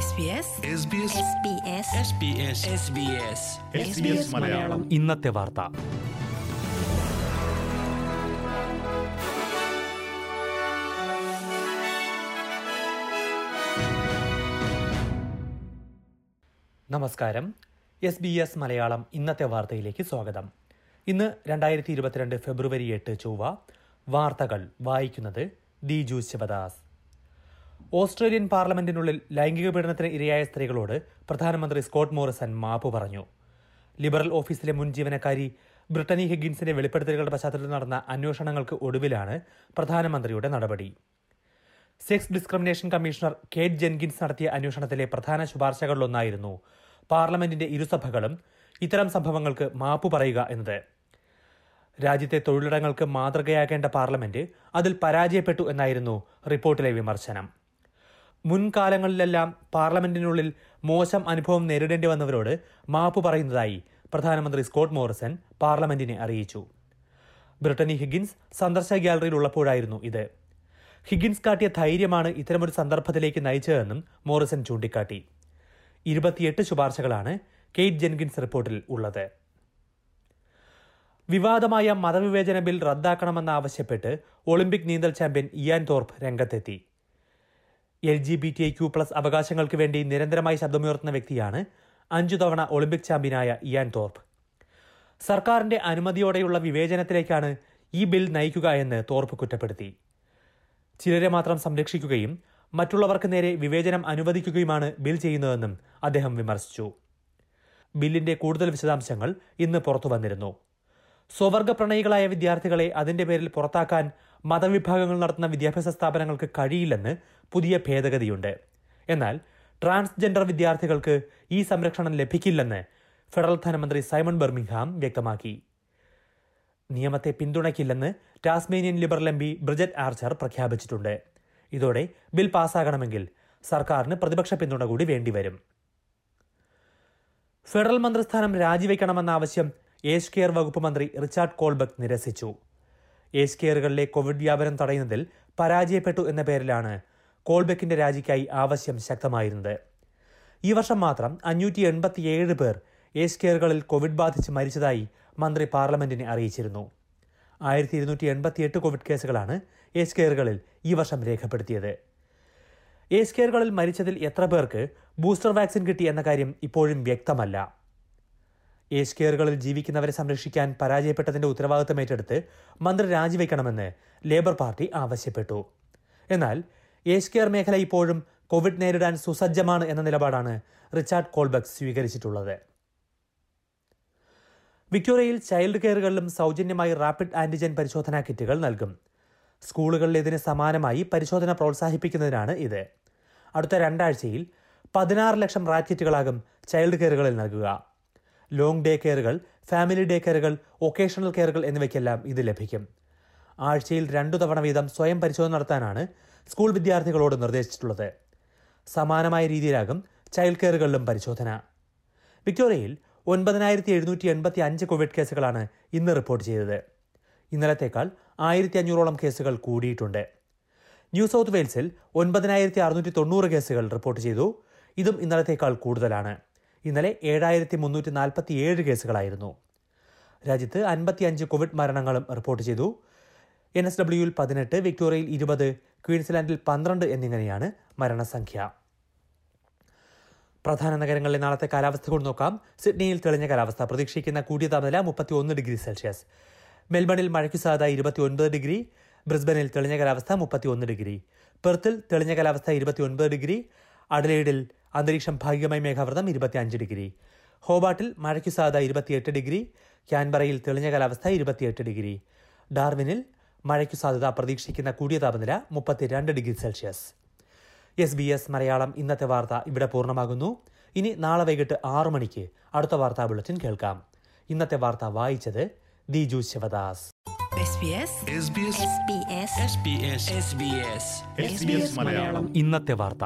SBS Malayalam. ഇന്നത്തെ വാർത്ത. നമസ്കാരം. എസ് ബി എസ് മലയാളം ഇന്നത്തെ വാർത്തയിലേക്ക് സ്വാഗതം. ഇന്ന് രണ്ടായിരത്തി ഇരുപത്തിരണ്ട് ഫെബ്രുവരി എട്ട് ചൊവ്വ വാർത്തകൾ വായിക്കുന്നത് ദിജു ശിവദാസ്. ഓസ്ട്രേലിയൻ പാർലമെന്റിനുള്ളിൽ ലൈംഗിക പീഡനത്തിന് ഇരയായ സ്ത്രീകളോട് പ്രധാനമന്ത്രി സ്കോട്ട് മോറിസൺ മാപ്പ് പറഞ്ഞു. ലിബറൽ ഓഫീസിലെ മുൻ ജീവനക്കാരി ബ്രിട്ടനി ഹിഗിൻസിന്റെ വെളിപ്പെടുത്തലുകളുടെ പശ്ചാത്തലത്തിൽ നടന്ന അന്വേഷണങ്ങൾക്ക് ഒടുവിലാണ് പ്രധാനമന്ത്രിയുടെ നടപടി. Sex discrimination commissioner Kate Jenkins നടത്തിയ അന്വേഷണത്തിലെ പ്രധാന ശുപാർശകളിലൊന്നായിരുന്നു പാർലമെന്റിന്റെ ഇരുസഭകളും ഇത്തരം സംഭവങ്ങൾക്ക് മാപ്പ് പറയുക എന്നത്. രാജ്യത്തെ തൊഴിലിടങ്ങൾക്ക് മാതൃകയാകേണ്ട പാർലമെന്റ് അതിൽ പരാജയപ്പെട്ടു എന്നായിരുന്നു റിപ്പോർട്ടിലെ വിമർശനം. മുൻകാലങ്ങളിലെല്ലാം പാർലമെന്റിനുള്ളിൽ മോശം അനുഭവം നേരിടേണ്ടി വന്നവരോട് മാപ്പ് പറയുന്നതായി പ്രധാനമന്ത്രി സ്കോട്ട് മോറിസൺ പാർലമെന്റിനെ അറിയിച്ചു. ബ്രിട്ടനി ഹിഗിൻസ് സന്ദർശക ഗ്യാലറിയിൽ ഉള്ളപ്പോഴായിരുന്നു ഇത്. ഹിഗിൻസ് കാട്ടിയ ധൈര്യമാണ് ഇത്തരമൊരു സന്ദർഭത്തിലേക്ക് നയിച്ചതെന്നും മോറിസൺ ചൂണ്ടിക്കാട്ടി. ഇരുപത്തിയെട്ട് ശുപാർശകളാണ് കെയ്റ്റ് ജെൻകിൻസ് റിപ്പോർട്ടിൽ ഉള്ളത്. വിവാദമായ മതവിവേചന ബിൽ റദ്ദാക്കണമെന്നാവശ്യപ്പെട്ട് ഒളിമ്പിക് നീന്തൽ ചാമ്പ്യൻ ഇയാൻ തോർപ്പ് രംഗത്തെത്തി. L G B T Q plus അവകാശങ്ങൾക്ക് വേണ്ടി നിരന്തരമായി ശബ്ദമുയർത്തുന്ന വ്യക്തിയാണ് അഞ്ചു തവണ ഒളിമ്പിക് ചാമ്പ്യനായ ഇയാൻ തോർപ്പ്. സർക്കാരിന്റെ അനുമതിയോടെയുള്ള വിവേചനത്തിലേക്കാണ് ഈ ബിൽ നയിക്കുക എന്ന് തോർപ്പ് കുറ്റപ്പെടുത്തി. ചിലരെ മാത്രം സംരക്ഷിക്കുകയും മറ്റുള്ളവർക്ക് നേരെ വിവേചനം അനുവദിക്കുകയുമാണ് ബിൽ ചെയ്യുന്നതെന്നും അദ്ദേഹം വിമർശിച്ചു. ബില്ലിന്റെ കൂടുതൽ വിശദാംശങ്ങൾ ഇന്ന് പുറത്തു വന്നിരുന്നു സ്വവർഗ പ്രണയികളായ വിദ്യാർത്ഥികളെ അതിന്റെ പേരിൽ പുറത്താക്കാൻ മതവിഭാഗങ്ങൾ നടത്തുന്ന വിദ്യാഭ്യാസ സ്ഥാപനങ്ങൾക്ക് കഴിയില്ലെന്ന് പുതിയ ഭേദഗതിയുണ്ട്. എന്നാൽ ട്രാൻസ്ജെൻഡർ വിദ്യാർത്ഥികൾക്ക് ഈ സംരക്ഷണം ലഭിക്കില്ലെന്ന് ഫെഡറൽ ധനമന്ത്രി സൈമൺ ബെർമിംഗ്ഹാം വ്യക്തമാക്കി. നിയമത്തെ പിന്തുണയ്ക്കില്ലെന്ന് Tasmanian Liberal M P Bridget Archer പ്രഖ്യാപിച്ചിട്ടുണ്ട്. ഇതോടെ ബിൽ പാസ്സാകണമെങ്കിൽ സർക്കാരിന് പ്രതിപക്ഷ പിന്തുണ കൂടി വേണ്ടിവരും. ഫെഡറൽ മന്ത്രിസ്ഥാനം രാജിവെക്കണമെന്ന ആവശ്യം ഏഷ് കെയർ വകുപ്പ് മന്ത്രി റിച്ചാർഡ് കോൾബക് നിരസിച്ചു. ഏജ് കെയറുകളിലെ കോവിഡ് വ്യാപനം തടയുന്നതിൽ പരാജയപ്പെട്ടു എന്ന പേരിലാണ് കോൾബെക്കിന്റെ രാജിക്കായി ആവശ്യം ശക്തമായിരുന്നത്. ഈ വർഷം മാത്രം അഞ്ഞൂറ്റി എൺപത്തിയേഴ് പേർ ഏസ് കെയറുകളിൽ കോവിഡ് ബാധിച്ച് മരിച്ചതായി മന്ത്രി പാർലമെന്റിനെ അറിയിച്ചിരുന്നു. ആയിരത്തി ഇരുന്നൂറ്റി എൺപത്തിയെട്ട് കോവിഡ് കേസുകളാണ് ഏസ് കെയറുകളിൽ ഈ വർഷം രേഖപ്പെടുത്തിയത്. ഏസ് കെയറുകളിൽ മരിച്ചതിൽ എത്ര പേർക്ക് ബൂസ്റ്റർ വാക്സിൻ കിട്ടി എന്ന കാര്യം ഇപ്പോഴും വ്യക്തമല്ല. ഏജ് കെയറുകളിൽ ജീവിക്കുന്നവരെ സംരക്ഷിക്കാൻ പരാജയപ്പെട്ടതിന്റെ ഉത്തരവാദിത്തം ഏറ്റെടുത്ത് മന്ത്രി രാജിവെക്കണമെന്ന് ലേബർ പാർട്ടി ആവശ്യപ്പെട്ടു. എന്നാൽ ഏജ് മേഖല ഇപ്പോഴും കോവിഡ് നേരിടാൻ സുസജ്ജമാണ് എന്ന നിലപാടാണ് റിച്ചാർഡ് കോൾബക്ക് സ്വീകരിച്ചിട്ടുള്ളത്. വിക്ടോറിയയിൽ ചൈൽഡ് കെയറുകളിലും സൗജന്യമായി റാപ്പിഡ് ആന്റിജൻ പരിശോധനാ കിറ്റുകൾ നൽകും. സ്കൂളുകളിൽ ഇതിന് സമാനമായി പരിശോധന പ്രോത്സാഹിപ്പിക്കുന്നതിനാണ് ഇത്. അടുത്ത രണ്ടാഴ്ചയിൽ പതിനാറ് ലക്ഷം റാറ്റ് ചൈൽഡ് കെയറുകളിൽ നൽകുക. ലോങ് ഡേ കെയറുകൾ ഫാമിലി ഡേ കെയറുകൾ ഒക്കേഷണൽ കെയറുകൾ എന്നിവയ്ക്കെല്ലാം ഇത് ലഭിക്കും. ആഴ്ചയിൽ രണ്ടു തവണ വീതം സ്വയം പരിശോധന നടത്താനാണ് സ്കൂൾ വിദ്യാർത്ഥികളോട് നിർദ്ദേശിച്ചിട്ടുള്ളത്. സമാനമായ രീതിയിലാകും ചൈൽഡ് കെയറുകളിലും പരിശോധന. വിക്ടോറിയയിൽ ഒൻപതിനായിരത്തി എഴുന്നൂറ്റി എൺപത്തി അഞ്ച് കോവിഡ് കേസുകളാണ് ഇന്ന് റിപ്പോർട്ട് ചെയ്തത്. ഇന്നലത്തേക്കാൾ ആയിരത്തി അഞ്ഞൂറോളം കേസുകൾ കൂടിയിട്ടുണ്ട്. ന്യൂ സൗത്ത് വെയിൽസിൽ ഒൻപതിനായിരത്തി അറുന്നൂറ്റി തൊണ്ണൂറ് കേസുകൾ റിപ്പോർട്ട് ചെയ്തു. ഇതും ഇന്നലത്തേക്കാൾ കൂടുതലാണ്. ഇന്നലെ ഏഴായിരത്തി മുന്നൂറ്റി നാൽപ്പത്തി ഏഴ് കേസുകളായിരുന്നു. രാജ്യത്ത് അൻപത്തിയഞ്ച് കോവിഡ് മരണങ്ങളും റിപ്പോർട്ട് ചെയ്തു. എൻ എസ് ഡബ്ല്യുവിൽ പതിനെട്ട് വിക്ടോറിയയിൽ ഇരുപത് ക്വീൻസ്ലാൻഡിൽ പന്ത്രണ്ട് എന്നിങ്ങനെയാണ് മരണസംഖ്യ. പ്രധാന നഗരങ്ങളിലെ നാളത്തെ കാലാവസ്ഥ കൂടി നോക്കാം. സിഡ്നിയിൽ തെളിഞ്ഞ കാലാവസ്ഥ. പ്രതീക്ഷിക്കുന്ന കൂടിയ താപനില മുപ്പത്തി ഒന്ന് ഡിഗ്രി സെൽഷ്യസ്. മെൽബണിൽ മഴയ്ക്ക് സാധ്യത ഇരുപത്തി ഒൻപത് ഡിഗ്രി. ബ്രിസ്ബനിൽ തെളിഞ്ഞ കാലാവസ്ഥ മുപ്പത്തി ഒന്ന് ഡിഗ്രി. പെർത്തിൽ തെളിഞ്ഞ കാലാവസ്ഥ ഇരുപത്തി ഒൻപത് ഡിഗ്രി. അഡലേഡിൽ അന്തരീക്ഷം ഭാഗികമായി മേഘാവൃതം ഇരുപത്തിയഞ്ച് ഡിഗ്രി. ഹോബാട്ടിൽ മഴയ്ക്ക് സാധ്യത ഇരുപത്തിയെട്ട് ഡിഗ്രി. ക്യാൻബറയിൽ തെളിഞ്ഞ കാലാവസ്ഥ ഇരുപത്തിയെട്ട് ഡിഗ്രി. ഡാർവിനിൽ മഴയ്ക്ക് സാധ്യത പ്രതീക്ഷിക്കുന്ന കൂടിയ താപനില മുപ്പത്തിരണ്ട് degree Celsius. S B S Malayalam ഇന്നത്തെ വാർത്ത ഇവിടെ പൂർണമാകുന്നു. ഇനി നാളെ വൈകിട്ട് ആറു മണിക്ക് അടുത്ത വാർത്താ ബുള്ളറ്റിൻ കേൾക്കാം. ഇന്നത്തെ വാർത്ത വായിച്ചത് ദിജു ശിവദാസ്. ഇന്നത്തെ വാർത്ത.